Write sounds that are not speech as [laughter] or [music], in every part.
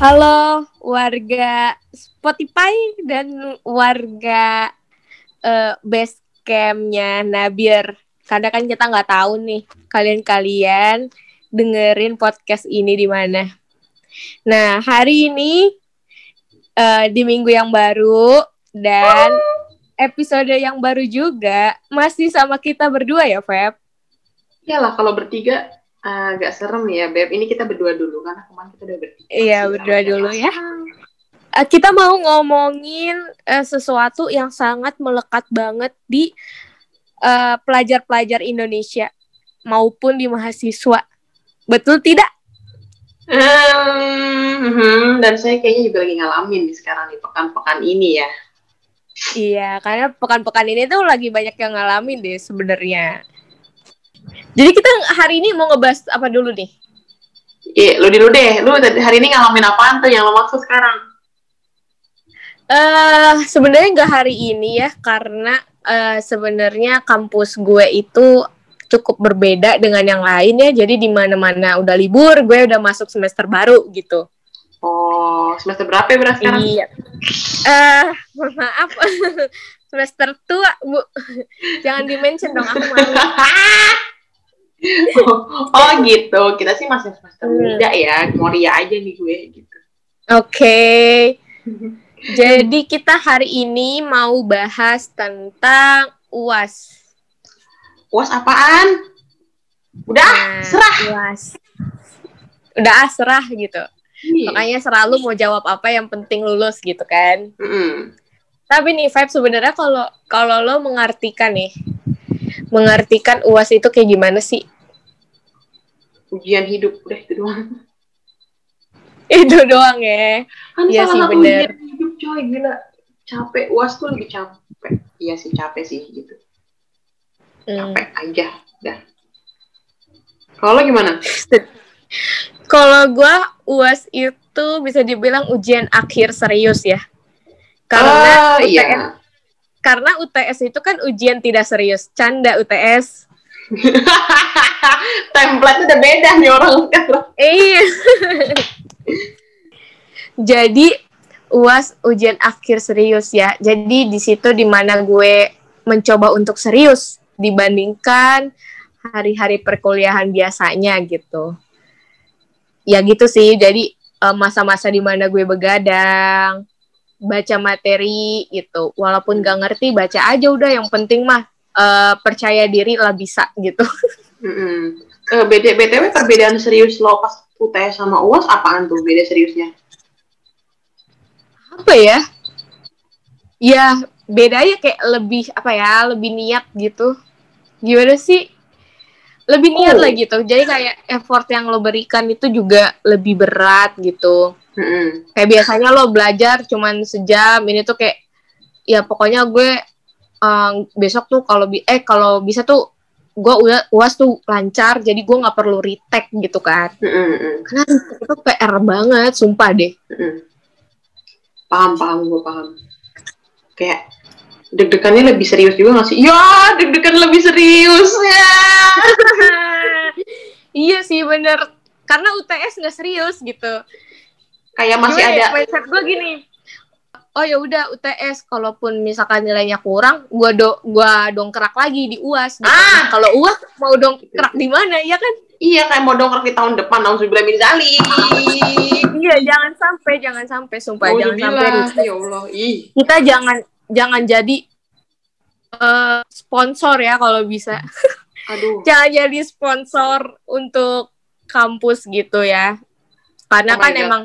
Halo warga Spotify dan warga uh, base campnya Nabir. Karena kan kita nggak tahu nih kalian-kalian dengerin podcast ini di mana. Nah hari ini uh, di minggu yang baru dan episode yang baru juga masih sama kita berdua ya Feb. Iyalah kalau bertiga agak serem ya Beb. Ini kita berdua dulu karena kemarin kita udah bertiga. Iya berdua dulu ya. Uh, kita mau ngomongin uh, sesuatu yang sangat melekat banget di pelajar-pelajar uh, Indonesia maupun di mahasiswa. Betul tidak? Hmm, dan saya kayaknya juga lagi ngalamin nih sekarang nih pekan-pekan ini ya. Iya, karena pekan-pekan ini tuh lagi banyak yang ngalamin deh sebenarnya. Jadi kita hari ini mau ngebahas apa dulu nih? Iya, lu dulu deh. Lu hari ini ngalamin apaan tuh yang lo maksud sekarang? Eh, uh, sebenarnya nggak hari ini ya, karena uh, sebenarnya kampus gue itu cukup berbeda dengan yang lain ya. Jadi di mana-mana udah libur, gue udah masuk semester baru gitu. Oh, semester berapa ya berarti sekarang? Iya. Eh, uh, maaf. [laughs] semester tua, Bu. [laughs] Jangan di-mention dong aku malu. [laughs] [laughs] oh, gitu. Kita sih masih semester hmm. muda ya. Moria aja nih gue gitu. Oke. Okay. [laughs] Jadi kita hari ini mau bahas tentang UAS. UAS apaan? Udah, nah, serah. UAS. Udah ah, serah gitu. Iya. Makanya selalu mau jawab apa yang penting lulus gitu kan. Mm -hmm. Tapi nih Vibe sebenarnya kalau kalau lo mengartikan nih, mengartikan UAS itu kayak gimana sih? Ujian hidup, udah itu doang. [laughs] itu doang ya. Kan iya sih bener. Ujian hidup coy, gila. Capek, UAS tuh lebih capek. Iya sih capek sih gitu. Hmm. Capek aja, dah. Kalau gimana? [laughs] Kalau gue UAS itu bisa dibilang ujian akhir serius ya. Karena oh, UTS, iya. karena UTS itu kan ujian tidak serius, canda UTS. [laughs] Template udah beda nih orang Iya. Jadi UAS ujian akhir serius ya. Jadi di situ di mana gue mencoba untuk serius dibandingkan hari-hari perkuliahan biasanya gitu. Ya gitu sih. Jadi uh, masa-masa di mana gue begadang baca materi gitu. Walaupun gak ngerti baca aja udah. Yang penting mah uh, percaya diri lah bisa gitu. Mm -hmm. uh, beda btw perbedaan serius lo pas UTS sama uas apaan tuh beda seriusnya? Apa ya? Ya beda ya kayak lebih apa ya lebih niat gitu. Gimana sih? Lebih niat oh. lah gitu. Jadi kayak effort yang lo berikan itu juga lebih berat gitu. Mm-hmm. kayak biasanya lo belajar cuman sejam ini tuh kayak ya pokoknya gue um, besok tuh kalau bi eh kalau bisa tuh gue udah uas tuh lancar jadi gue nggak perlu retake gitu kan mm-hmm. karena itu pr banget sumpah deh mm-hmm. paham paham gue paham kayak deg-degannya lebih serius juga gak sih? Ya, deg-degan lebih serius ya. [laughs] iya sih bener. Karena UTS nggak serius gitu. Kayak masih gue, ada. Mindset gue gini. Oh ya udah UTS, kalaupun misalkan nilainya kurang, gue do gua dongkrak lagi di UAS. Gitu. Ah, kalau UAS mau dongkrak di mana ya kan? Iya kayak mau dongkrak di tahun depan tahun sembilan Zali. [laughs] iya jangan sampai jangan sampai sumpah oh, jangan sampai. Ya Allah, ih. Kita jangan jangan jadi uh, sponsor ya kalau bisa. [laughs] Aduh. jangan jadi sponsor untuk kampus gitu ya. Karena oh kan God. emang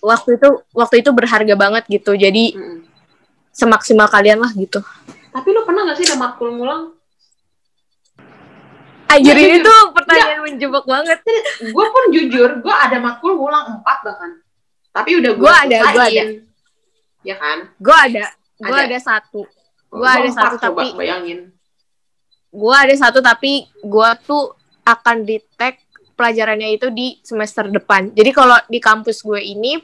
waktu itu waktu itu berharga banget gitu. Jadi mm. semaksimal kalian lah gitu. Tapi lu pernah gak sih ada makul ngulang? Anjir ini tuh pertanyaan ya. menjebak banget. gue pun jujur, gue ada makul ngulang empat bahkan. Tapi udah gue ada, gue ada. Ya kan? Gue ada gue ada satu gue ada satu tapi bayangin gue ada satu tapi gue tuh akan di tag pelajarannya itu di semester depan jadi kalau di kampus gue ini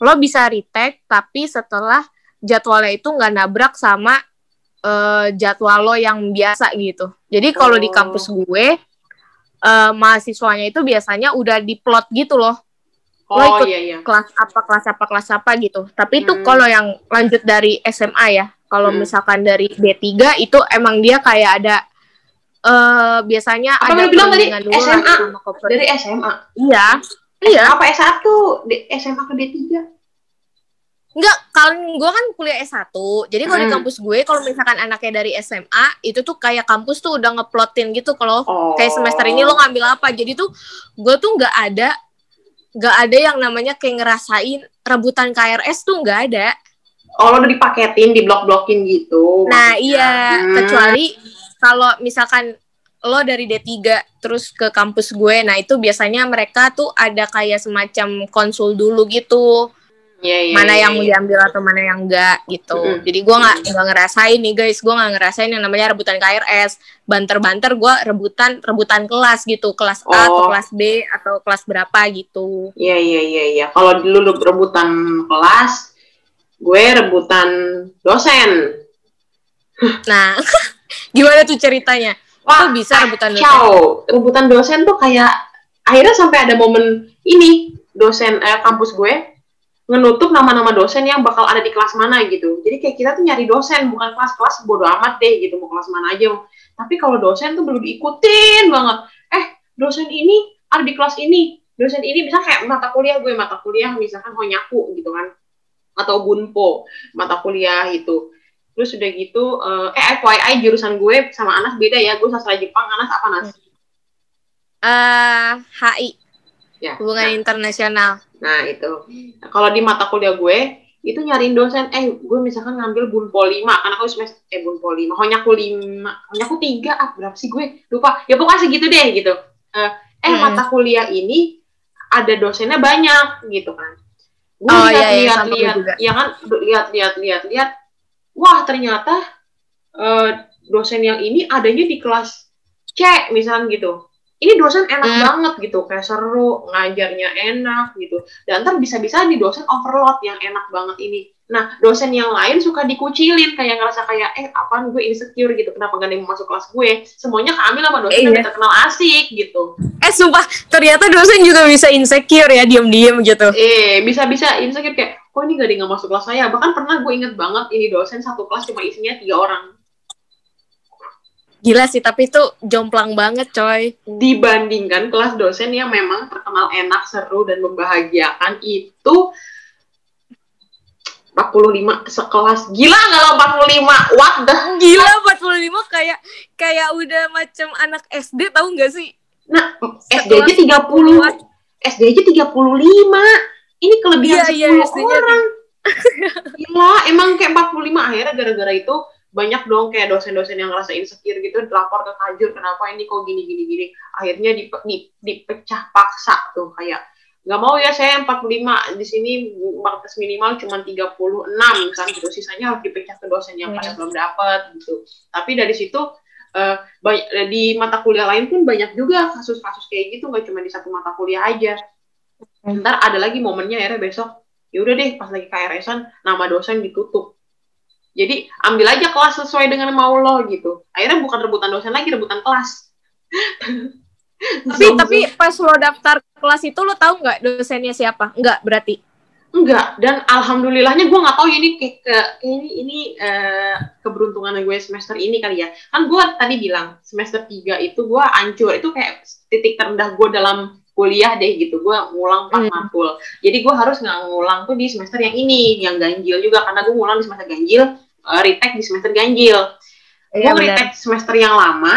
lo bisa retake tapi setelah jadwalnya itu nggak nabrak sama uh, jadwal lo yang biasa gitu jadi kalau oh. di kampus gue uh, mahasiswanya itu biasanya udah diplot gitu loh lo Oh ikut iya iya. kelas apa kelas apa kelas apa gitu tapi itu Hmm. kalau yang lanjut dari SMA ya kalau Hmm. misalkan dari D3 itu emang dia kayak ada eh biasanya Apa ada bilang tadi? SMA? Dari SMA. iya iya Apa S1? D- SMA ke D3? enggak kalau gue kan kuliah S1 jadi kalau di Hmm. kampus gue kalau misalkan anaknya dari SMA itu tuh kayak kampus tuh udah ngeplotin gitu kalau Oh. kayak semester ini lo ngambil apa jadi tuh gue tuh nggak ada nggak ada yang namanya kayak ngerasain rebutan KRS tuh nggak ada Oh, lo udah dipaketin, diblok-blokin gitu. Nah iya, Hmm. kecuali kalau misalkan lo dari D3 terus ke kampus gue, nah itu biasanya mereka tuh ada kayak semacam konsul dulu gitu, Iya, iya, mana iya, yang mau iya. diambil atau mana yang enggak gitu. Mm-mm. Jadi gue nggak nggak ngerasain nih guys, gue nggak ngerasain yang namanya rebutan KRS, banter-banter gue rebutan rebutan kelas gitu, kelas A Oh. atau kelas B atau kelas berapa gitu. Iya, iya, iya, iya. Kalau dulu lu rebutan kelas, gue rebutan dosen. Nah, [laughs] gimana tuh ceritanya? Wah, Kok bisa rebutan dosen? Ciao. Rebutan dosen tuh kayak akhirnya sampai ada momen ini dosen eh, kampus gue ngenutup nama-nama dosen yang bakal ada di kelas mana gitu. Jadi kayak kita tuh nyari dosen bukan kelas-kelas bodo amat deh gitu mau kelas mana aja. Tapi kalau dosen tuh belum diikutin banget. Eh, dosen ini ada di kelas ini. Dosen ini bisa kayak mata kuliah gue mata kuliah misalkan Honyaku gitu kan. Atau Bunpo mata kuliah itu. Terus udah gitu eh, eh FYI jurusan gue sama Anas beda ya. Gue sastra Jepang, Anas apa Anas? eh HI, Ya. hubungan internasional. Nah, itu. Nah, kalau di mata kuliah gue, itu nyariin dosen, eh, gue misalkan ngambil Bunpo 5, karena aku semester, eh, Bunpo 5, Honyaku 5, Honyaku 3, ah, berapa sih gue? Lupa. Ya, pokoknya segitu deh, gitu. Eh, eh Hmm. mata kuliah ini ada dosennya banyak, gitu kan. Gue Oh, iya, iya, lihat, sama gue lihat, juga. ya kan, lihat, lihat, lihat, lihat. Wah, ternyata eh, dosen yang ini adanya di kelas C, misalnya gitu ini dosen enak Hmm. banget gitu, kayak seru, ngajarnya enak gitu. Dan ntar bisa-bisa di dosen overload yang enak banget ini. Nah, dosen yang lain suka dikucilin, kayak ngerasa kayak, eh, apaan gue insecure gitu, kenapa gak ada yang masuk kelas gue? Semuanya keambil sama dosen yang Iya. terkenal asik gitu. Eh sumpah, ternyata dosen juga bisa insecure ya, diem-diem gitu. Eh, bisa-bisa insecure kayak, kok ini gak ada yang masuk kelas saya? Bahkan pernah gue inget banget, ini dosen satu kelas cuma isinya tiga orang. Gila sih, tapi itu jomplang banget coy. dibandingkan kelas dosen yang memang terkenal enak, seru, dan membahagiakan itu 45 sekelas. Gila nggak lo 45? What the? Gila 45 kayak kayak udah macam anak SD tahu nggak sih? Nah, SD aja 30. SD aja 35. Ini kelebihan Iya, iya, 10 SD-nya orang. Gila, emang kayak 45 akhirnya gara-gara itu banyak dong kayak dosen-dosen yang ngerasa insecure gitu lapor ke kajur kenapa ini kok gini gini gini akhirnya di, di- dipecah paksa tuh kayak nggak mau ya saya 45 di sini batas minimal cuma 36 kan gitu sisanya harus dipecah ke dosen yang pada Hmm. belum dapat gitu tapi dari situ eh, banyak, di mata kuliah lain pun banyak juga kasus-kasus kayak gitu nggak cuma di satu mata kuliah aja. Ntar ada lagi momennya akhirnya besok ya udah deh pas lagi KRS-an nama dosen ditutup jadi ambil aja kelas sesuai dengan mau lo gitu akhirnya bukan rebutan dosen lagi rebutan kelas [laughs] Tapi tapi pas lo daftar kelas itu lo tahu nggak dosennya siapa? Nggak berarti. Enggak, dan alhamdulillahnya gue nggak tahu ya ini kayak ke ini ini eh, keberuntungan gue semester ini kali ya. Kan gue tadi bilang semester 3 itu gue hancur, itu kayak titik terendah gue dalam kuliah deh gitu. Gue ngulang 4 Hmm. matkul. Jadi gue harus nggak ngulang tuh di semester yang ini, yang ganjil juga karena gue ngulang di semester ganjil, eh, retake di semester ganjil. Iya, gue retake semester yang lama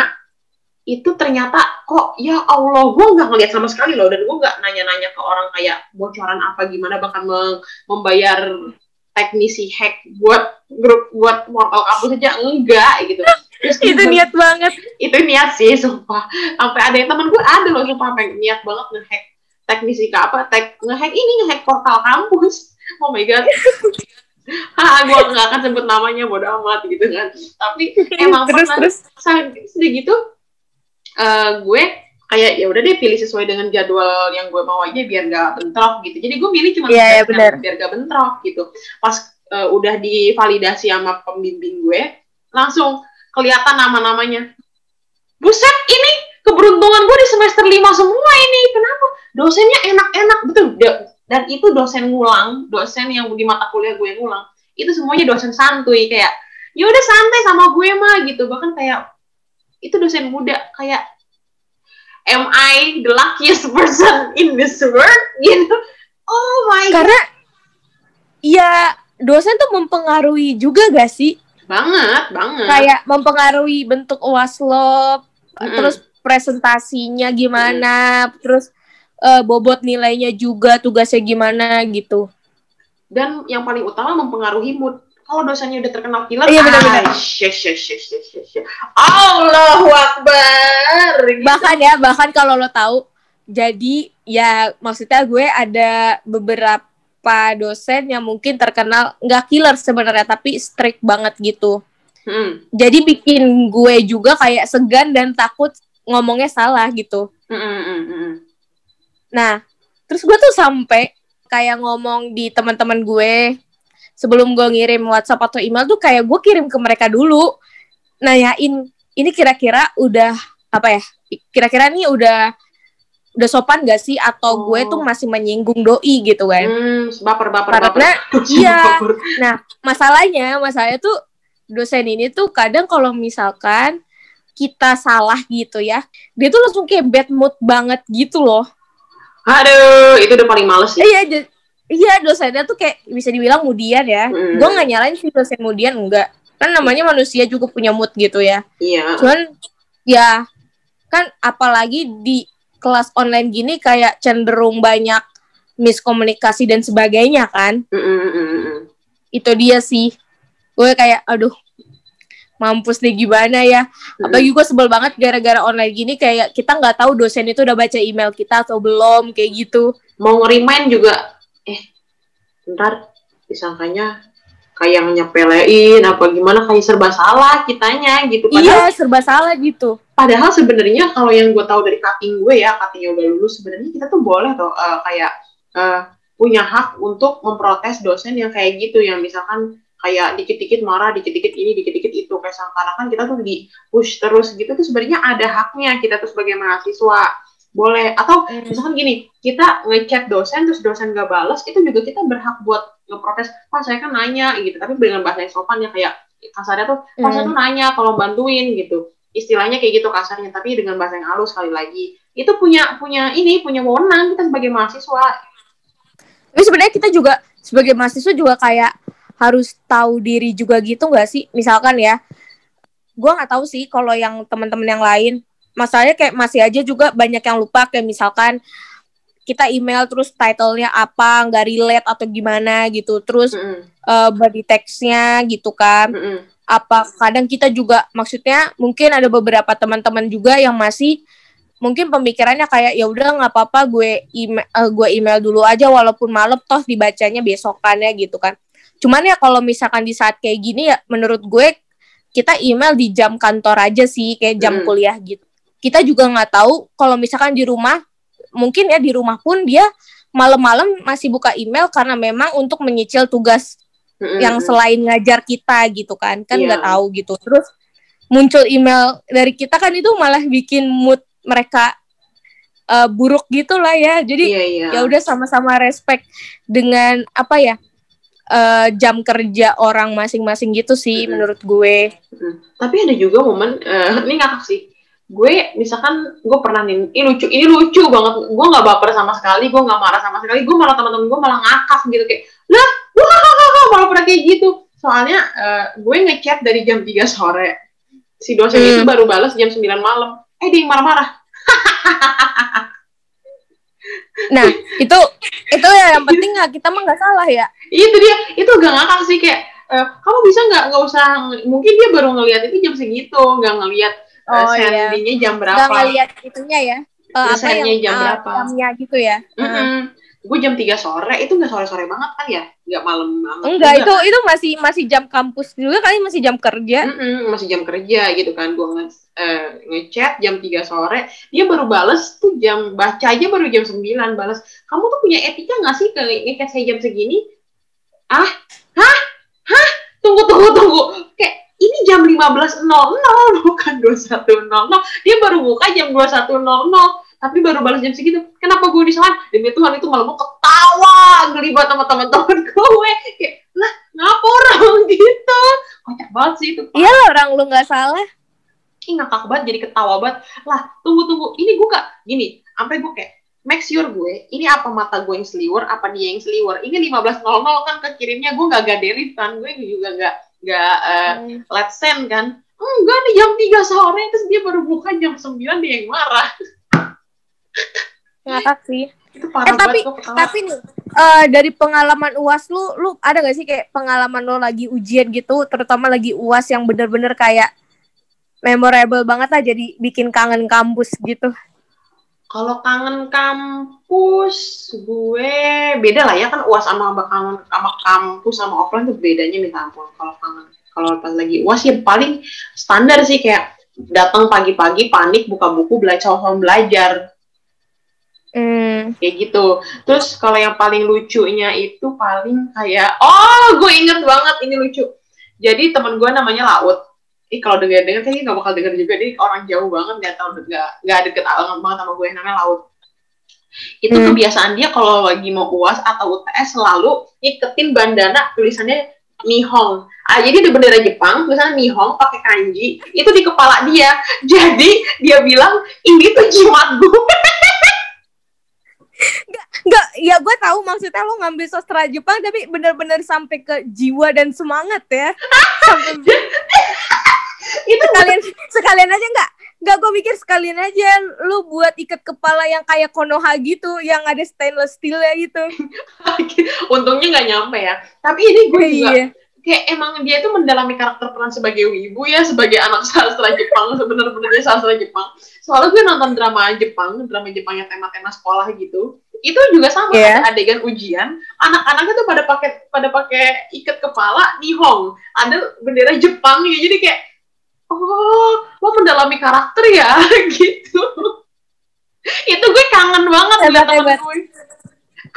itu ternyata kok ya Allah gue nggak ngeliat sama sekali loh dan gue nggak nanya-nanya ke orang kayak bocoran apa gimana bahkan mem- membayar teknisi hack buat grup buat portal kampus aja enggak gitu Terus Itu niat banget. itu niat sih sumpah. Sampai ada yang teman gue ada loh sumpah. Niat banget ngehack teknisi ke apa tek ngehack ini ngehack portal kampus. Oh my god. [laughs] Ah gue nggak akan sebut namanya bodo amat gitu kan. Tapi [laughs] emang terus pernah. terus. sedih gitu eh, gue kayak ya udah deh pilih sesuai dengan jadwal yang gue mau aja biar gak bentrok gitu. Jadi gue milih cuma Iya, iya, biar- benar. biar gak bentrok gitu. Pas eh, udah divalidasi sama pembimbing gue langsung kelihatan nama-namanya. Buset ini keberuntungan gue di semester 5 semua ini. Kenapa? Dosennya enak-enak betul. Dan itu dosen ngulang dosen yang di mata kuliah gue ngulang. Itu semuanya dosen santuy kayak ya udah santai sama gue mah gitu. Bahkan kayak itu dosen muda kayak am I the luckiest person in this world? [laughs] Gitu. Oh my Karena ya dosen tuh mempengaruhi juga gak sih? Banget banget Kayak mempengaruhi bentuk uas lo, Mm-mm. terus presentasinya gimana, terus eh, bobot nilainya juga, tugasnya gimana gitu. dan yang paling utama mempengaruhi mood kalau dosennya udah terkenal killer Iya, ah, shush, shush, shush. Allahu Akbar gitu. Bahkan ya, bahkan kalau lo tahu, jadi ya maksudnya gue ada beberapa dosen yang mungkin terkenal nggak killer sebenarnya, tapi strict banget gitu. Hmm, Jadi bikin gue juga kayak segan dan takut ngomongnya salah gitu. hmm, hmm, hmm, hmm. Nah, terus gue tuh sampai kayak ngomong di teman-teman gue sebelum gue ngirim WhatsApp atau email tuh kayak gue kirim ke mereka dulu nanyain ini kira-kira udah apa ya? Kira-kira nih udah udah sopan gak sih atau gue Oh. tuh masih menyinggung doi gitu kan? Hmm, baper baper Karena [laughs] baper. iya. Baper. Nah, masalahnya, masalahnya tuh dosen ini tuh kadang kalau misalkan kita salah gitu ya, dia tuh langsung kayak bad mood banget gitu loh. Aduh, itu udah paling males sih. Iya, iya dosennya tuh kayak bisa dibilang mudian ya. Hmm. Gue nggak nyalain sih dosen mudian enggak. Kan namanya manusia juga punya mood gitu ya. Iya. Cuman ya kan apalagi di kelas online gini kayak cenderung banyak miskomunikasi dan sebagainya kan. Hmm, hmm, hmm, hmm. Itu dia sih. Gue kayak aduh mampus deh gimana ya. Apalagi gue sebel banget gara-gara online gini kayak kita nggak tahu dosen itu udah baca email kita atau belum kayak gitu. Mau nge-remind juga, eh, ntar disangkanya kayak nyepelein apa gimana kayak serba salah kitanya gitu. Padahal Iya, serba salah gitu. Padahal sebenarnya kalau yang gue tahu dari cutting gue ya cuttingnya udah lulus sebenarnya kita tuh boleh tuh eh, kayak eh, punya hak untuk memprotes dosen yang kayak gitu yang misalkan kayak dikit-dikit marah dikit-dikit ini dikit-dikit itu kayak seakan-akan kita tuh di push terus gitu tuh sebenarnya ada haknya kita tuh sebagai mahasiswa. Boleh. Atau misalkan gini kita ngechat dosen terus dosen gak balas itu juga kita berhak buat ngeprotes pak saya kan nanya gitu. Tapi dengan bahasa yang sopan ya kayak kasarnya tuh pak saya Hmm. tuh nanya tolong bantuin gitu istilahnya kayak gitu kasarnya tapi dengan bahasa yang halus sekali lagi itu punya punya ini punya wewenang kita sebagai mahasiswa Tapi sebenarnya kita juga sebagai mahasiswa juga kayak harus tahu diri juga gitu nggak sih? Misalkan ya, gua nggak tahu sih kalau yang teman-teman yang lain. Masalahnya kayak masih aja juga banyak yang lupa kayak misalkan kita email terus title-nya apa, nggak relate atau gimana gitu. Terus Mm-mm, eh, body text-nya gitu kan. mm-mm. Apa kadang kita juga maksudnya mungkin ada beberapa teman-teman juga yang masih mungkin pemikirannya kayak ya udah nggak apa-apa gue email gue email dulu aja walaupun malam toh dibacanya besokannya gitu kan cuman ya kalau misalkan di saat kayak gini ya menurut gue kita email di jam kantor aja sih kayak jam Hmm. kuliah gitu kita juga nggak tahu kalau misalkan di rumah mungkin ya di rumah pun dia malam-malam masih buka email karena memang untuk menyicil tugas Mm-mm. yang selain ngajar kita gitu kan kan Iya. nggak tahu gitu terus muncul email dari kita kan itu malah bikin mood mereka eh, buruk gitu lah ya jadi iya iya ya udah sama-sama respect dengan apa ya eh, jam kerja orang masing-masing gitu sih Mm-mm. menurut gue Mm. tapi ada juga momen eh, ini ngakak sih gue misalkan gue pernah nih ini lucu ini lucu banget gue nggak baper sama sekali gue nggak marah sama sekali gue malah teman-teman gue malah ngakak gitu kayak lah wah malah pernah kayak gitu. Soalnya eh, gue ngechat dari jam 3 sore. Si dosen Hmm. itu baru balas jam 9 malam. Eh dia marah-marah. Nah itu itu ya yang penting nggak kita mah nggak salah ya. Itu dia. Itu agak ngakak sih kayak eh, kamu bisa nggak nggak usah mungkin dia baru ngelihat itu jam segitu nggak ngelihat eh, Oh, iya. jam berapa. nggak ngeliat itunya ya. Eh, apa yang jam eh, berapa. jamnya gitu ya. Mm-mm. Gue jam 3 sore itu nggak sore-sore banget kan ya? Nggak malam banget. enggak itu itu masih masih jam kampus juga kali masih jam kerja Mm-mm, masih jam kerja gitu kan. Gue nge eh, ngechat jam 3 sore, dia baru bales tuh jam baca aja baru jam 9 bales. Kamu tuh punya etika nggak sih ke ngechat saya jam segini? Ah, hah, hah? Tunggu tunggu tunggu. Kayak ini jam 15.00 bukan 21.00. Dia baru buka jam 21.00 tapi baru balas jam segitu. Kenapa gue disalahin? Demi Tuhan itu malah gue ketawa wah geli banget sama teman-teman gue. Kayak lah ngapa orang [laughs] gitu? Kocak banget sih itu. Iya lah orang lu nggak salah. Ih ngakak banget jadi ketawa banget. Lah tunggu tunggu. Ini gue gak gini sampai gue kayak make sure gue ini apa mata gue yang seliwer apa dia yang seliwer ini 15.00 kan kekirimnya gue gak gadelit kan gue juga gak gak uh, hmm. let send kan. Enggak nih jam 3 sore terus dia baru buka jam 9 dia yang marah [laughs] ngakak sih. Itu parah eh, tapi banget, tapi nih uh, dari pengalaman uas lu lu ada gak sih kayak pengalaman lo lagi ujian gitu terutama lagi uas yang bener-bener kayak memorable banget lah jadi bikin kangen kampus gitu? Kalau kangen kampus gue beda lah ya kan uas sama kangen sama kampus sama offline tuh bedanya minta ampun. Kalau kangen kalau pas lagi uas ya paling standar sih kayak datang pagi-pagi panik buka buku belajar belajar Hmm. Kayak gitu. Terus kalau yang paling lucunya itu paling kayak, oh gue inget banget ini lucu. Jadi temen gue namanya Laut. Ih kalau denger denger kayaknya gak bakal denger juga. Dia orang jauh banget, nggak tahu nggak nggak deket banget sama gue namanya Laut. Itu hmm. kebiasaan dia kalau lagi mau uas atau UTS selalu iketin bandana tulisannya Nihong. Ah, jadi di bendera Jepang tulisannya Nihong pakai kanji. Itu di kepala dia. Jadi dia bilang ini tuh jimat gue. [laughs] Enggak, enggak, ya gue tahu maksudnya lo ngambil sastra Jepang tapi bener-bener sampai ke jiwa dan semangat ya. sampai [laughs] itu sekalian sekalian aja enggak Enggak, gue mikir sekalian aja lu buat ikat kepala yang kayak konoha gitu, yang ada stainless steel ya gitu. [laughs] Untungnya nggak nyampe ya. Tapi ini gue juga iya. Kayak emang dia itu mendalami karakter peran sebagai ibu ya, sebagai anak sastra Jepang, sebenarnya sastra Jepang. Soalnya gue nonton drama Jepang drama Jepang yang tema-tema sekolah gitu itu juga sama yeah. ada adegan ujian. Anak-anaknya tuh pada pakai pada pakai ikat kepala nihong. Ada bendera Jepang ya jadi kayak oh lo mendalami karakter ya? [laughs] Gitu. Itu gue kangen banget ya teman gue.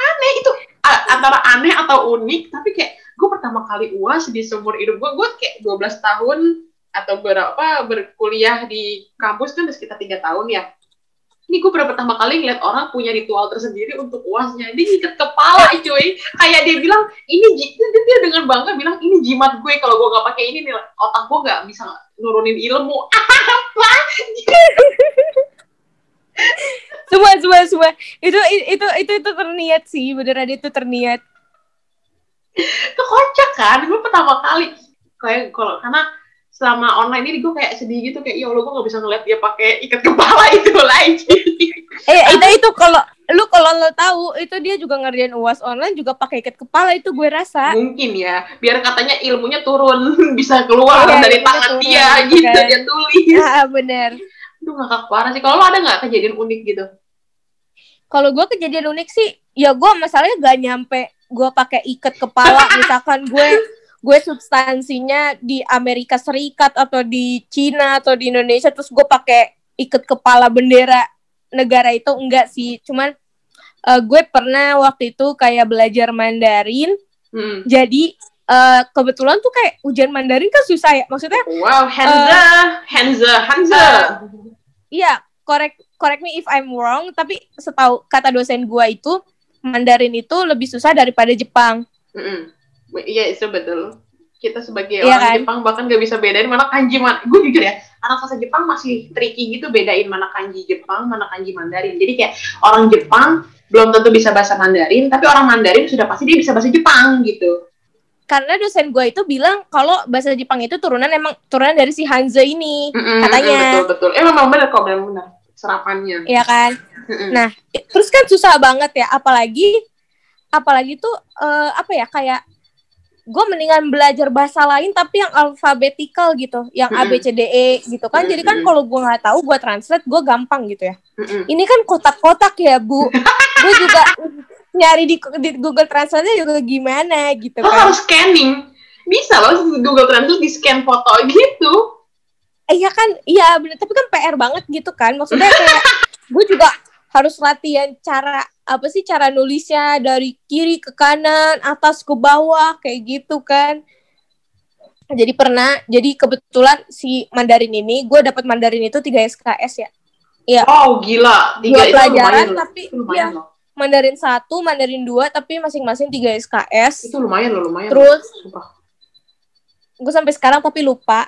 Aneh itu antara aneh atau unik tapi kayak gue pertama kali uas di seumur hidup gue gue kayak 12 tahun atau berapa berkuliah di kampus kan sekitar tiga tahun ya. Ini gue baru pertama kali ngeliat orang punya ritual tersendiri untuk uasnya dia ngikat kepala cuy. Kayak dia bilang ini dia, dia dengan bangga bilang ini jimat gue kalau gue nggak pakai ini nih otak gue nggak bisa nurunin ilmu. Apa [laughs] semua semua semua. Itu itu itu itu terniat sih beneran itu terniat itu kocak kan gue pertama kali kayak kalau karena selama online ini gue kayak sedih gitu kayak ya Allah gue gak bisa ngeliat dia pakai ikat kepala [laughs] itu lagi. eh itu itu kalau lu kalau lo tahu itu dia juga ngerjain uas online juga pakai ikat kepala itu gue rasa. Mungkin ya, biar katanya ilmunya turun [laughs] bisa keluar iya, dari tangan turun, dia gitu kan. dia tulis. Ah bener. Itu ngakak parah sih. Kalau lo ada nggak kejadian unik gitu? Kalau gue kejadian unik sih, ya gue masalahnya gak nyampe gue pakai ikat kepala misalkan gue gue substansinya di Amerika Serikat atau di Cina atau di Indonesia terus gue pakai ikut kepala bendera negara itu enggak sih. Cuman uh, gue pernah waktu itu kayak belajar Mandarin. Hmm. jadi uh, kebetulan tuh kayak ujian Mandarin kan susah ya. Maksudnya wow Hanza uh, Hanza Hanza uh, iya correct correct me if I'm wrong tapi setahu kata dosen gue itu Mandarin itu lebih susah daripada Jepang mm Iya itu betul. Kita sebagai iya orang kan? Jepang bahkan gak bisa bedain mana kanji mana. Gue jujur ya, anak sastra Jepang masih tricky gitu bedain mana kanji Jepang, mana kanji Mandarin. Jadi kayak orang Jepang belum tentu bisa bahasa Mandarin, tapi orang Mandarin sudah pasti dia bisa bahasa Jepang gitu. Karena dosen gue itu bilang kalau bahasa Jepang itu turunan emang turunan dari si Hanze ini, mm -mm, katanya. Betul betul. Eh memang benar kok, memang benar serapannya. Iya kan. Nah, terus kan susah banget ya, apalagi apalagi tuh uh, apa ya kayak gue mendingan belajar bahasa lain tapi yang alfabetikal gitu, yang A B C D E gitu kan. Jadi kan kalau gue nggak tahu, gue translate, gue gampang gitu ya. Ini kan kotak-kotak ya bu. [laughs] gue juga nyari di, di Google Translate juga gimana gitu kan. harus scanning. Bisa loh Google Translate di scan foto gitu. Iya kan, iya bener. Tapi kan PR banget gitu kan. Maksudnya kayak [laughs] gue juga harus latihan cara apa sih cara nulisnya dari kiri ke kanan, atas ke bawah kayak gitu kan. Jadi pernah, jadi kebetulan si Mandarin ini, gue dapat Mandarin itu 3 SKS ya. Iya. Oh gila, tiga itu pelajaran lumayan, tapi ya Mandarin satu, Mandarin dua, tapi masing-masing tiga SKS. Itu lumayan loh, lumayan. Terus gue sampai sekarang tapi lupa.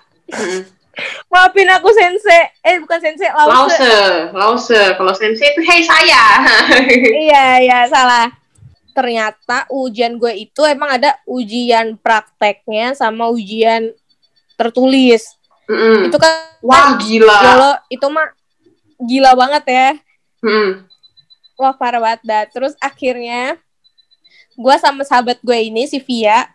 Maafin aku sensei. Eh bukan sensei, lause. Lause, lause. Kalau sensei itu hey saya. [laughs] iya, iya, salah. Ternyata ujian gue itu emang ada ujian prakteknya sama ujian tertulis. Mm-mm. Itu kan Wah gila. kalau itu mah gila banget ya. Mm-mm. Wah parah banget dah. Terus akhirnya gue sama sahabat gue ini si Via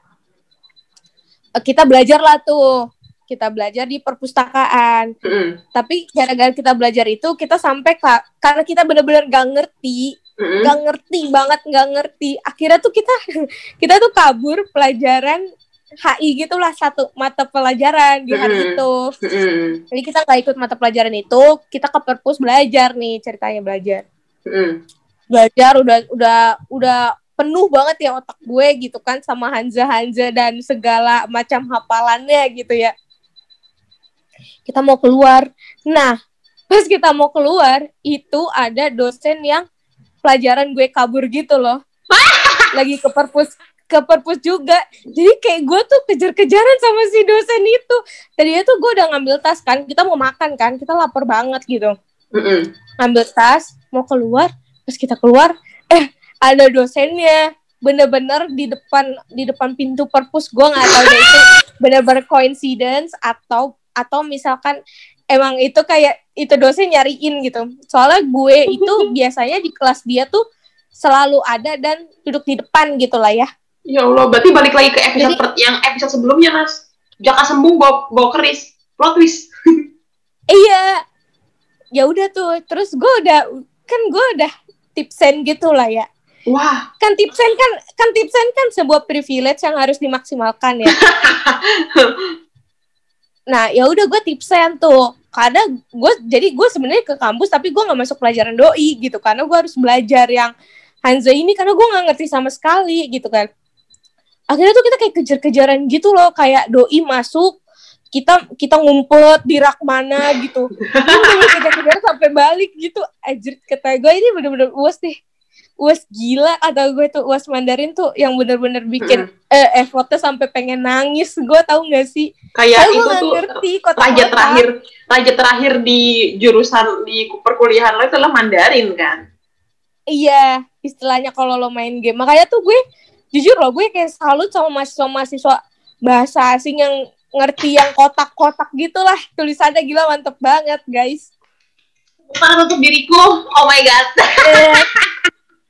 eh, kita belajar lah tuh. Kita belajar di perpustakaan. Mm-mm. Tapi gara-gara kita belajar itu kita sampai ka- karena kita bener-bener gak ngerti, Mm-mm. gak ngerti banget, gak ngerti. Akhirnya tuh kita [laughs] kita tuh kabur pelajaran HI gitulah satu mata pelajaran di hari Mm-mm. itu. Mm-mm. Jadi kita nggak ikut mata pelajaran itu, kita ke perpus belajar nih ceritanya belajar. Mm-mm. Belajar udah udah udah penuh banget ya otak gue gitu kan sama Hanza Hanza dan segala macam hafalannya gitu ya. Kita mau keluar. Nah, pas kita mau keluar itu ada dosen yang pelajaran gue kabur gitu loh. [laughs] Lagi ke perpus ke perpus juga. Jadi kayak gue tuh kejar-kejaran sama si dosen itu. Tadinya tuh gue udah ngambil tas kan, kita mau makan kan, kita lapar banget gitu. Ngambil tas, mau keluar, pas kita keluar, eh ada dosennya. Bener-bener di depan di depan pintu perpus gue nggak tahu deh itu [laughs] bener-bener coincidence atau atau misalkan emang itu kayak itu dosen nyariin gitu. Soalnya gue itu [laughs] biasanya di kelas dia tuh selalu ada dan duduk di depan gitu lah ya. Ya Allah, berarti balik lagi ke episode Jadi- per- yang episode sebelumnya, Mas. Jaka sembuh bawa, bawa keris. Plot twist. [laughs] Iya. Ya udah tuh. Terus gue udah kan gue udah tipsen gitu lah ya. Wah. Kan tipsen kan kan tipsen kan sebuah privilege yang harus dimaksimalkan ya. [laughs] Nah, ya udah gue tipsen tuh. Karena gue jadi gue sebenarnya ke kampus tapi gue nggak masuk pelajaran doi gitu karena gue harus belajar yang Hanza ini karena gue nggak ngerti sama sekali gitu kan. Akhirnya tuh kita kayak kejar-kejaran gitu loh kayak doi masuk kita kita ngumpet di rak mana gitu. Kejar-kejaran sampai balik gitu. Anjir kata gue ini bener-bener uas deh. Uas gila kata gue tuh uas Mandarin tuh yang bener-bener bikin. Eh effortnya sampai pengen nangis. Gue tahu nggak sih? Kayak gue itu tuh ngerti kota raja terakhir raja terakhir di jurusan di perkuliahan lo itu adalah Mandarin kan. Iya, istilahnya kalau lo main game. Makanya tuh gue jujur loh, gue kayak salut sama mahasiswa-mahasiswa bahasa asing yang ngerti yang kotak-kotak gitulah. Tulisannya gila mantep banget, guys. Bukan untuk diriku. Oh my god.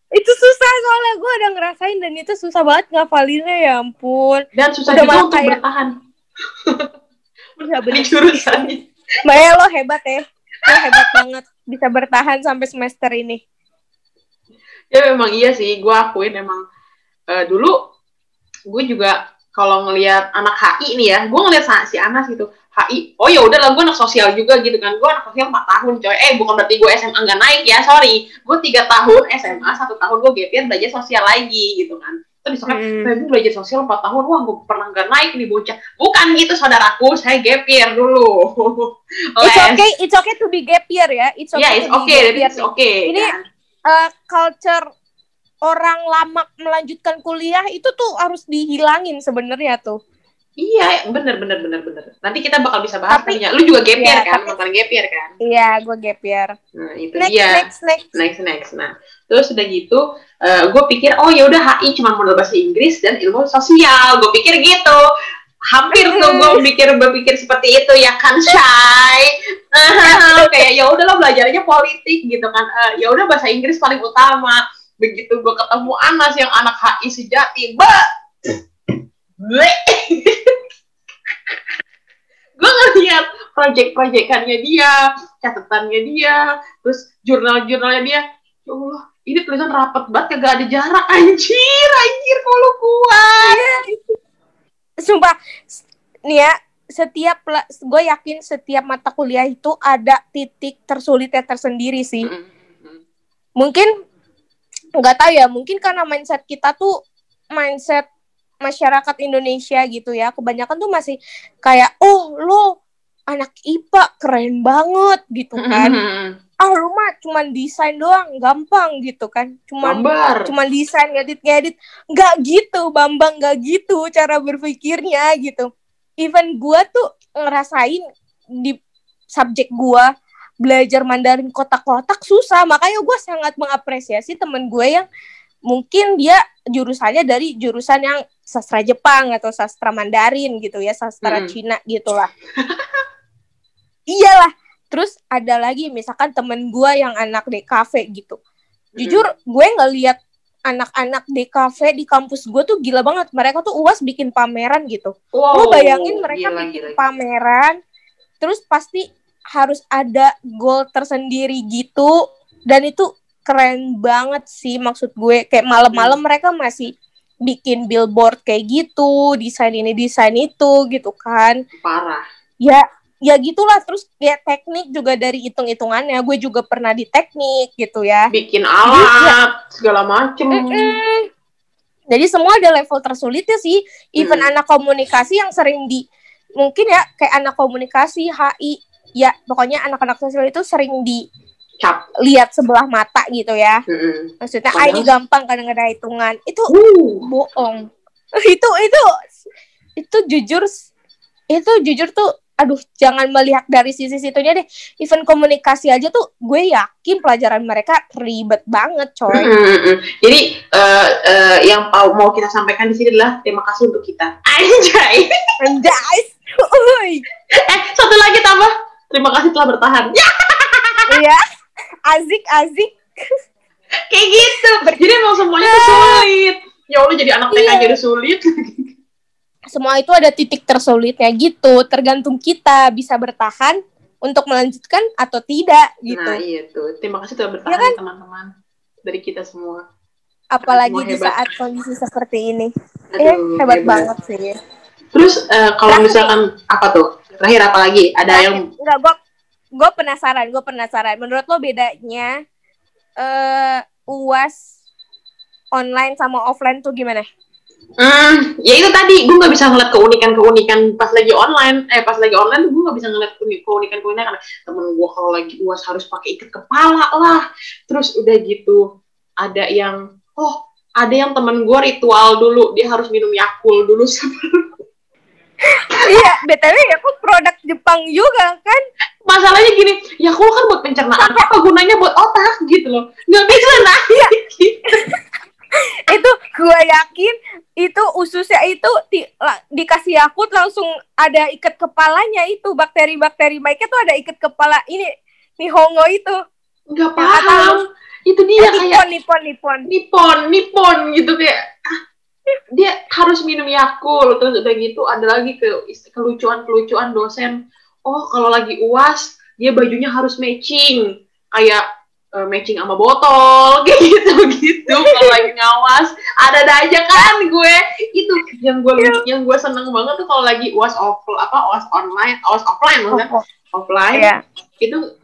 Itu susah soalnya gue udah ngerasain dan itu susah banget ngafalinnya ya ampun. Dan susah Udah juga untuk kayak- bertahan [laughs] Iya bener. [laughs] di jurusannya. Maya lo hebat ya. Lo hebat banget bisa bertahan sampai semester ini. Ya memang iya sih, gue akuin emang eh, dulu gue juga kalau ngelihat anak HI nih ya, gue ngelihat si Anas gitu, HI, oh ya udahlah gue anak sosial juga gitu kan, gue anak sosial 4 tahun coy, eh bukan berarti gue SMA nggak naik ya, sorry, gue tiga tahun SMA, satu tahun gue gap year belajar sosial lagi gitu kan, terus misalkan, Hmm. "Eh, gue belajar sosial 4 tahun, wah gue pernah nggak naik nih bocah, bukan gitu saudaraku, saya gap year dulu, [laughs] It's okay, it's okay to be gap year ya. It's okay Ya, it's to be okay, it's okay. Ini eh, culture orang lama melanjutkan kuliah itu tuh harus dihilangin sebenarnya tuh. Iya, bener bener bener bener. Nanti kita bakal bisa bahas Tapi-. Lu juga gap year Iya, kan, tapi- mantan gap year kan. Iya, gue gap year. Nah itu Next, dia. next, next. Next next. Nah terus udah gitu, gue pikir oh ya udah HI cuma modal bahasa Inggris dan ilmu sosial. Gue pikir gitu. Hampir tuh gue pikir berpikir seperti itu ya kan Shay. [laughs] kayak ya udahlah belajarnya politik gitu kan. Eh, ya udah bahasa Inggris paling utama. Begitu gue ketemu Anas yang anak HI sejati, bah. [laughs] gue ngeliat project-projectannya dia, catatannya dia, terus jurnal-jurnalnya dia. Ya Allah, ini tulisan rapet banget, kagak ada jarak. [laughs] Anjir, anjir, kalau kuat. Sumpah, s- nih ya, setiap gue yakin setiap mata kuliah itu ada titik tersulitnya tersendiri sih. Mungkin nggak tahu ya, mungkin karena mindset kita tuh mindset masyarakat Indonesia gitu ya. Kebanyakan tuh masih kayak, oh lo anak IPA keren banget gitu kan. [laughs] ah lu mah cuman desain doang gampang gitu kan cuman Gambar. cuman desain ngedit ngedit nggak gitu bambang nggak gitu cara berpikirnya gitu even gua tuh ngerasain di subjek gua belajar Mandarin kotak-kotak susah. Makanya gua sangat mengapresiasi temen gue yang mungkin dia jurusannya dari jurusan yang sastra Jepang atau sastra Mandarin gitu ya sastra Mm-mm. Cina gitulah. [laughs] Iyalah. Terus ada lagi misalkan temen gue yang anak DKV gitu. Jujur gue ngeliat anak-anak DKV di kampus gue tuh gila banget. Mereka tuh uas bikin pameran gitu. Wow, lo bayangin mereka gila, bikin gila. pameran terus pasti harus ada goal tersendiri gitu dan itu keren banget sih maksud gue kayak malam-malam mereka masih bikin billboard kayak gitu desain ini desain itu gitu kan Parah. ya ya gitulah terus kayak teknik juga dari hitung-hitungannya gue juga pernah di teknik gitu ya Bikin alat, segala macem. Mm-mm. jadi semua ada level tersulitnya sih even Mm. anak komunikasi yang sering di mungkin ya kayak anak komunikasi HI ya pokoknya anak-anak sosial itu sering Cap. dilihat sebelah mata gitu ya Mm-mm. maksudnya ah ini gampang kadang-kadang hitungan itu Uh, bohong [laughs] itu itu itu jujur itu jujur tuh aduh jangan melihat dari sisi situnya deh even komunikasi aja tuh gue yakin pelajaran mereka ribet banget coy Mm-mm. Jadi eh, eh, yang mau kita sampaikan di sini adalah terima kasih untuk kita. [laughs] Anjay. [laughs] Uy. Eh, satu lagi tambah. Terima kasih telah bertahan. Ya, iya azik azik kayak gitu. Jadi emang semuanya tuh sulit. Ya Allah jadi anak TK Iya. jadi sulit. semua itu ada titik tersulitnya gitu tergantung kita bisa bertahan untuk melanjutkan atau tidak gitu Nah, iya tuh. Terima kasih telah Ya bertahan kan? teman-teman. Dari kita semua. apalagi semua di hebat. saat kondisi seperti ini Aduh, eh hebat, banget sih Terus eh, kalau misalkan apa tuh? Terakhir apa lagi? Ada yang Enggak, gue gue penasaran, gue penasaran. Menurut lo bedanya eh uas online sama offline tuh gimana? Hmm, ya itu tadi gue nggak bisa ngeliat keunikan-keunikan pas lagi online. Eh pas lagi online gue nggak bisa ngeliat keuni- keunikan-keunikan karena temen gue kalau lagi uas harus pakai ikat kepala lah. Terus udah gitu ada yang oh ada yang temen gue ritual dulu dia harus minum yakul dulu [laughs] sebelum iya, btw ya kok produk Jepang juga kan? masalahnya gini yakul kan buat pencernaan apa gunanya buat otak gitu loh nggak bisa naik gitu. [laughs] itu gue yakin itu ususnya itu di, la- dikasih yakut langsung ada ikat kepalanya itu bakteri-bakteri baiknya tuh ada ikat kepala ini Nihongo itu. nggak paham itu dia Eh, kayak Nippon, Nippon, Nippon. nipon nipon gitu kayak ah, dia harus minum yakul terus udah gitu ada lagi ke kelucuan kelucuan dosen oh kalau lagi uas dia bajunya harus matching kayak eh, matching sama botol [laughs] kayak gitu gitu kalau lagi ngawas ada ada aja kan gue itu yang gue yang gue seneng banget tuh kalau lagi uas off apa uas online uas offline maksudnya Oh, oh. offline Iya. itu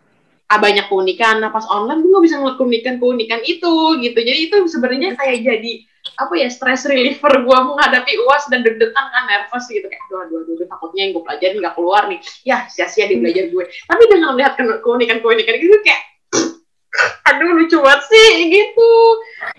ah, banyak keunikan. Nah pas online gue nggak bisa ngeliat keunikan-keunikan itu gitu. Jadi itu sebenarnya kayak jadi apa ya stress reliever gue menghadapi uas dan deg-degan kan nervous gitu. Kayak aduh aduh aduh, takutnya yang gue pelajarin nggak keluar nih. Ya sia-sia di belajar gue. Tapi dengan melihat ke- keunikan-keunikan gitu kayak [clears throat] aduh lucu banget sih gitu.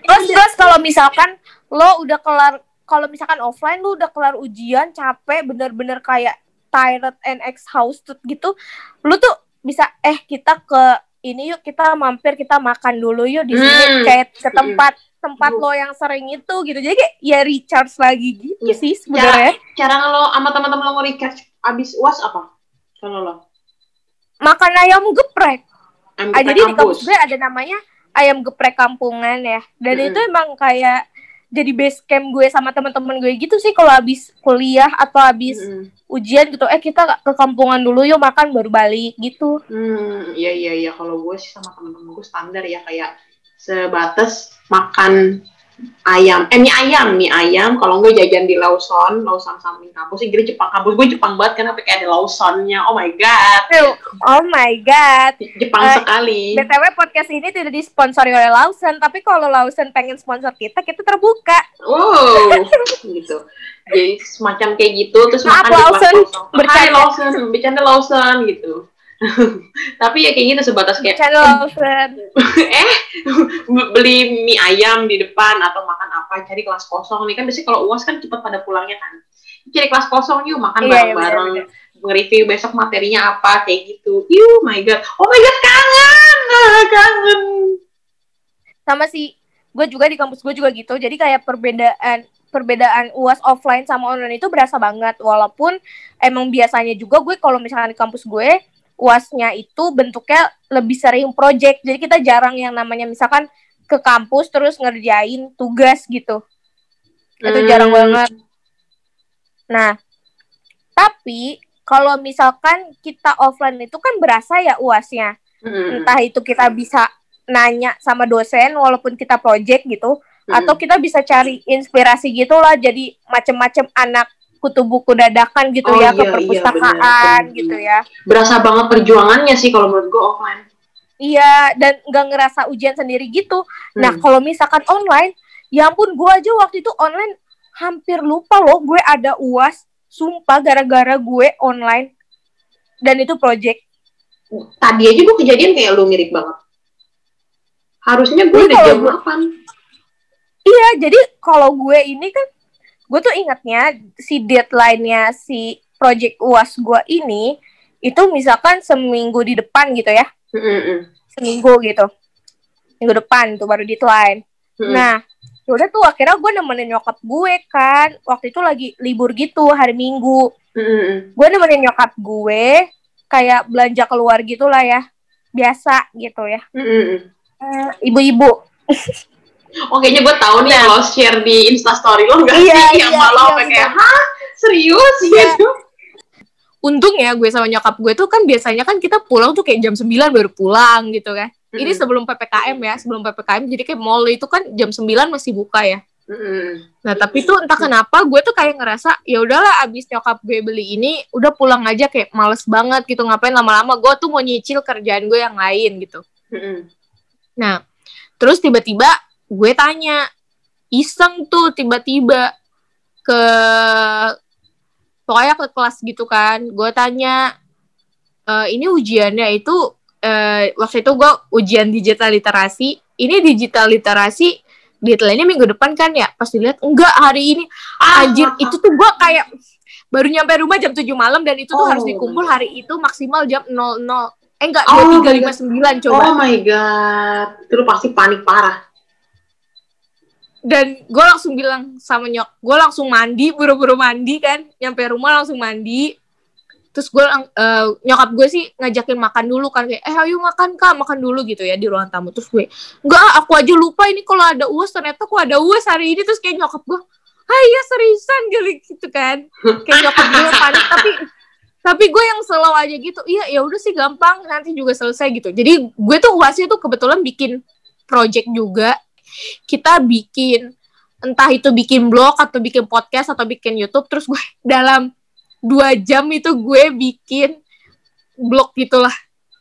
Terus terus kalau misalkan lo udah kelar kalau misalkan offline lo udah kelar ujian capek bener-bener kayak tired and exhausted gitu lo tuh bisa eh kita ke ini yuk kita mampir kita makan dulu yuk di sini Hmm. kayak ke tempat tempat Hmm. lo yang sering itu gitu jadi kayak ya recharge lagi gitu Iya. sih sebenarnya cara lo sama teman-teman lo nge-recharge abis uas apa kalau lo makan ayam geprek Ayam Ah, jadi di kampus gue ada namanya ayam geprek kampungan ya. Dan Mm-mm. itu emang kayak jadi base camp gue sama teman-teman gue gitu sih kalau habis kuliah atau habis Mm-mm. ujian gitu. Eh kita ke kampungan dulu yuk makan baru balik gitu. Hmm, iya iya iya kalau gue sih sama temen-temen gue standar ya kayak sebatas makan ayam, eh mie ayam, mie ayam. Kalau gue jajan di Lawson, Lawson samping kampus. Sih, jadi Jepang kampus gue Jepang banget karena kayak ada Lawsonnya. Oh my god, Oh my god. Jepang Eh, sekali. BTW podcast ini tidak disponsori oleh Lawson, tapi kalau Lawson pengen sponsor kita, kita terbuka. Wow, gitu. Jadi semacam kayak gitu terus Maaf, makan Lawson. Hai Bercanda. Lawson, bercanda Lawson gitu. [laughs] tapi ya kayak gitu sebatas kayak [laughs] friend. Eh [laughs] beli mie ayam di depan atau makan apa cari kelas kosong nih. Kan biasanya kalau uas kan cepat pada pulangnya kan. Cari kelas kosong yuk makan Iya, iya, bareng-bareng. bener, nge-review besok materinya apa kayak gitu. You my god. Oh my god kangen. Ah, kangen. Sama si gue juga di kampus gue juga gitu. Jadi kayak perbedaan perbedaan uas offline sama online itu berasa banget. Walaupun emang biasanya juga gue kalau misalnya di kampus gue uasnya itu bentuknya lebih sering project jadi kita jarang yang namanya misalkan ke kampus terus ngerjain tugas gitu itu jarang Hmm. banget nah tapi kalau misalkan kita offline itu kan berasa ya uasnya Mm-mm. entah itu kita bisa nanya sama dosen walaupun kita project gitu Mm-mm. atau kita bisa cari inspirasi gitulah jadi macem-macem anak kutu buku dadakan gitu Oh, ya iya, ke iya, perpustakaan benar. gitu ya. Berasa banget perjuangannya sih kalau menurut gue offline. Iya dan nggak ngerasa ujian sendiri gitu. Nah Hmm. kalau misalkan online ya ampun gue aja waktu itu online hampir lupa loh gue ada uas sumpah gara-gara gue online. Dan itu project. Tadi aja gue kejadian kayak lu mirip banget. Harusnya gue udah jam gua- 8 Iya, jadi kalau gue ini kan, gue tuh ingatnya si deadline-nya si project UAS gue ini, itu misalkan seminggu di depan gitu ya, Mm-mm. seminggu gitu. Minggu depan tuh baru deadline. Nah, yaudah tuh akhirnya gue nemenin nyokap gue kan, waktu itu lagi libur gitu, hari Minggu. Gue nemenin nyokap gue, kayak belanja keluar gitu lah ya, biasa gitu ya. Eh, Ibu-ibu, [laughs] Oh kayaknya gue tahu nih yang lo share di instastory lo nggak Iya, sih yang iya, malah iya, kayak bener. hah serius Iya. [laughs] gitu untung ya gue sama nyokap gue tuh kan biasanya kan kita pulang tuh kayak jam 9 baru pulang gitu kan. Ini Mm-mm. sebelum PPKM ya, sebelum PPKM jadi kayak mall itu kan jam 9 masih buka ya. Mm-mm. Nah, tapi tuh entah kenapa gue tuh kayak ngerasa ya udahlah abis nyokap gue beli ini udah pulang aja kayak males banget gitu ngapain lama-lama gue tuh mau nyicil kerjaan gue yang lain gitu. Mm-mm. Nah, terus tiba-tiba gue tanya iseng tuh tiba-tiba ke pokoknya ke kelas gitu kan. Gue tanya "Eh, ini ujiannya itu eh, waktu itu gue ujian digital literasi. Ini digital literasi deadline-nya minggu depan kan ya? Pas dilihat enggak hari ini. Ah, anjir itu tuh gue kayak baru nyampe rumah jam 7 malam dan itu tuh Oh. harus dikumpul hari itu maksimal jam 00 eh enggak Oh my 2359 coba. Oh my god. Itu pasti panik parah dan gue langsung bilang sama nyok gue langsung mandi buru-buru mandi kan. Nyampe rumah langsung mandi. Terus gue eh, nyokap gue sih ngajakin makan dulu kan. Kayak eh ayo makan kak. Makan dulu gitu ya di ruang tamu. Terus gue enggak aku aja lupa ini kalau ada uas. Ternyata aku ada uas hari ini. Terus kayak nyokap gue ah iya seriusan gitu gitu kan. Kayak nyokap gue panik. Tapi tapi gue yang selalu aja gitu. Iya ya udah sih gampang. Nanti juga selesai gitu. Jadi gue tuh uasnya tuh kebetulan bikin project juga kita bikin entah itu bikin blog atau bikin podcast atau bikin YouTube terus gue [laughs] dalam dua jam itu gue bikin blog gitulah.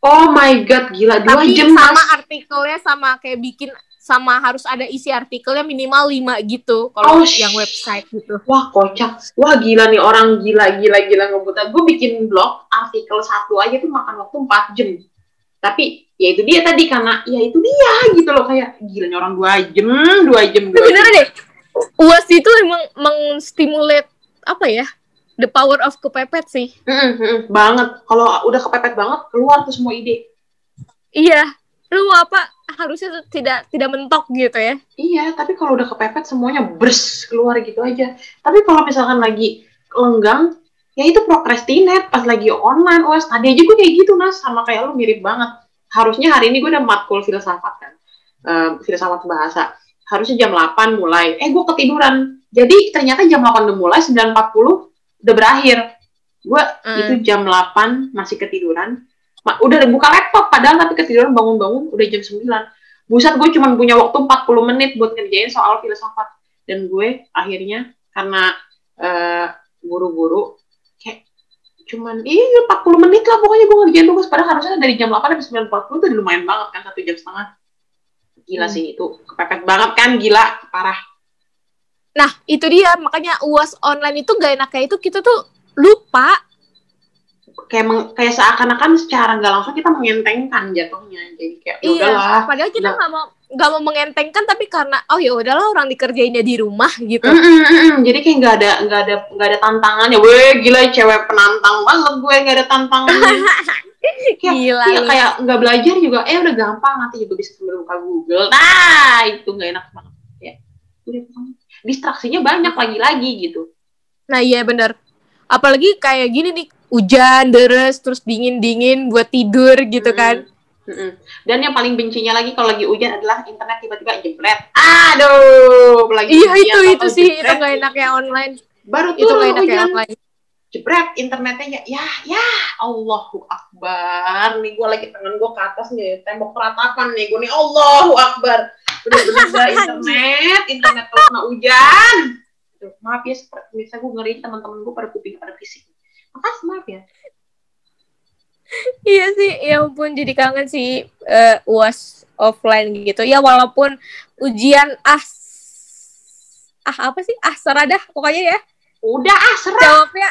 Oh my god gila dua tapi jam sama mas. artikelnya sama kayak bikin sama harus ada isi artikelnya minimal 5 gitu kalau Oh, yang website gitu. wah kocak. Wah gila nih orang gila gila gila ngebuta gue bikin blog artikel satu aja tuh makan waktu 4 jam tapi ya itu dia tadi karena ya itu dia gitu loh kayak gila orang dua jam dua jam dua jam. deh uas itu emang menstimulate apa ya the power of kepepet sih. Mm-mm, mm-mm, banget. Kalau udah kepepet banget keluar tuh semua ide. Iya. Lu apa harusnya tidak tidak mentok gitu ya? Iya tapi kalau udah kepepet semuanya bers keluar gitu aja. Tapi kalau misalkan lagi lenggang ya itu procrastinate pas lagi online OS tadi aja gue kayak gitu nas. Sama kayak lu mirip banget. Harusnya hari ini gue udah matkul filsafat kan. Eh, filsafat bahasa. Harusnya jam 8 mulai. Eh gue ketiduran. Jadi ternyata jam 8 udah mulai 9.40 udah berakhir. Gue Hmm. itu jam 8 masih ketiduran. Ma- udah buka laptop padahal tapi ketiduran bangun-bangun udah jam 9 buset gue cuma punya waktu 40 menit buat ngerjain soal filsafat. Dan gue akhirnya karena eh, buru-buru cuman iya 40 menit lah pokoknya gue ngerjain tugas padahal harusnya dari jam 8 sampai 9.40 tuh udah lumayan banget kan satu jam setengah gila Hmm. sih itu kepepet banget kan gila parah Nah, itu dia makanya UAS online itu gak enaknya itu kita tuh lupa. Kayak meng, kayak seakan-akan secara nggak langsung kita mengentengkan jatuhnya jadi kayak ya Iya, udahlah padahal kita Nah. nggak mau nggak mau mengentengkan tapi karena oh ya udahlah orang dikerjainnya di rumah gitu. Mm, mm, mm, mm. jadi kayak nggak ada nggak ada nggak ada tantangan ya weh gila cewek penantang banget gue nggak ada tantangan [laughs] kayak, Gila lu. kayak nggak belajar juga eh udah gampang nanti juga bisa buka Google nah itu nggak enak banget ya udah distraksinya banyak lagi-lagi gitu Nah iya bener. Apalagi kayak gini nih hujan deres terus dingin dingin buat tidur gitu Mm, kan. mm-mm. Dan yang paling bencinya lagi kalau lagi hujan adalah internet tiba-tiba jebret. Aduh, lagi Iya itu itu sih itu jebret. nggak enaknya online. Baru tuh Itu nggak enaknya hujan online. jebret internetnya ya, ya, ya Allahu Akbar. Nih gue lagi tangan gue ke atas nih, tembok ratapan nih. Gue nih Allahu Akbar. Bener-bener dah [laughs] internet, internet kalau kena hujan. Maaf ya, seperti biasa gue ngeri teman-teman gue pada kuping pada fisik. Makasih maaf ya. Iya sih, ya ampun jadi kangen sih eh, uas offline gitu. Ya walaupun ujian ah ah apa sih ah serah dah pokoknya ya Udah ah, serah. jawabnya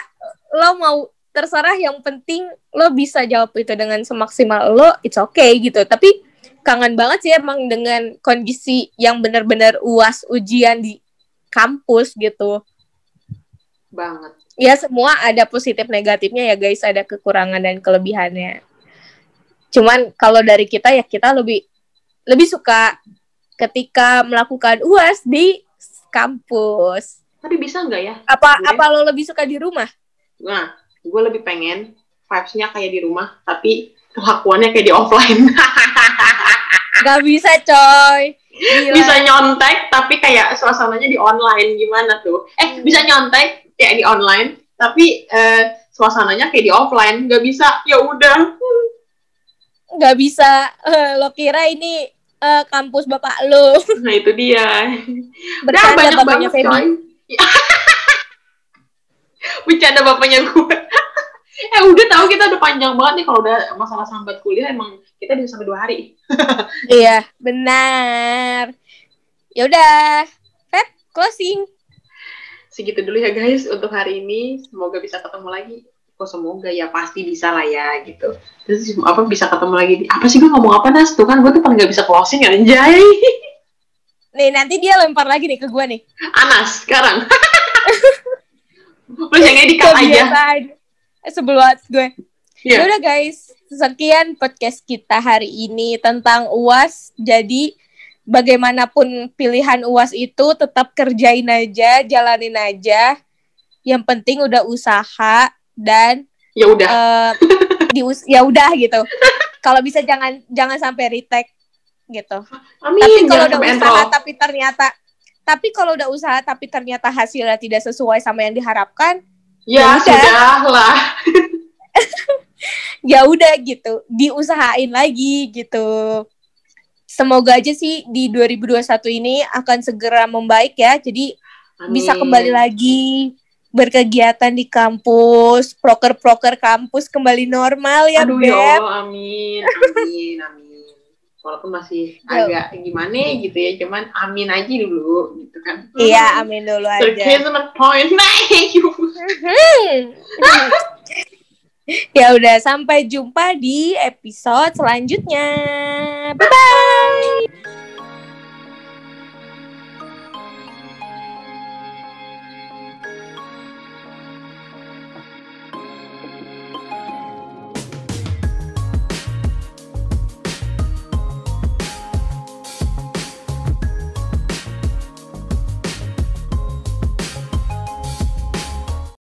lo mau terserah yang penting lo bisa jawab itu dengan semaksimal lo it's okay gitu tapi kangen banget sih emang dengan kondisi yang benar-benar uas ujian di kampus gitu Banget. ya semua ada positif negatifnya ya guys ada kekurangan dan kelebihannya cuman kalau dari kita ya kita lebih lebih suka ketika melakukan uas di kampus Tapi bisa nggak ya? apa Gue- apa lo lebih suka di rumah Nah, gue lebih pengen vibes-nya kayak di rumah, tapi kelakuannya kayak di offline. [laughs] Gak bisa coy. Gila. bisa nyontek, tapi kayak suasananya di online. Gimana tuh? Eh, bisa nyontek kayak di online, tapi eh, suasananya kayak di offline. Gak bisa, ya udah. Gak bisa. Eh, lo kira ini eh, kampus bapak lo. [laughs] Nah, itu dia. Udah Bercanda banyak banget, coy. [laughs] Bercanda bapaknya gue. [laughs] eh, udah tahu kita udah panjang banget nih kalau udah masalah sambat kuliah emang kita bisa sampai dua hari. Iya, benar. Ya udah. Feb, closing. Segitu dulu ya guys untuk hari ini semoga bisa ketemu lagi kok semoga ya pasti bisa lah ya gitu terus apa bisa ketemu lagi di apa sih gue ngomong apa nas tuh kan gue tuh paling gak bisa closing anjay [laughs] Nih, nanti dia lempar lagi nih ke gue nih. Anas sekarang [laughs] terus yang edit aja. Eh, Sebelum gue. Iya. Ya udah guys, sekian podcast kita hari ini tentang UAS. Jadi bagaimanapun pilihan UAS itu tetap kerjain aja, jalanin aja. Yang penting udah usaha dan ya udah eh di ya udah gitu. Kalau bisa jangan jangan sampai retake gitu. amin tapi kalau udah usaha enroll. tapi ternyata tapi kalau udah usaha tapi ternyata hasilnya tidak sesuai sama yang diharapkan, ya ya udah. sudah lah [laughs] ya udah gitu, diusahain lagi gitu. Semoga aja sih di 2021 ini akan segera membaik ya. Jadi bisa Amin. kembali lagi berkegiatan di kampus, proker-proker kampus kembali normal ya, aduh ya Beb. Allah amin amin amin walaupun masih Ya. agak gimana gitu ya cuman amin aja dulu gitu kan Iya, amin dulu aja. At point. [laughs] [laughs] [laughs] ya udah sampai jumpa di episode selanjutnya. Bye bye.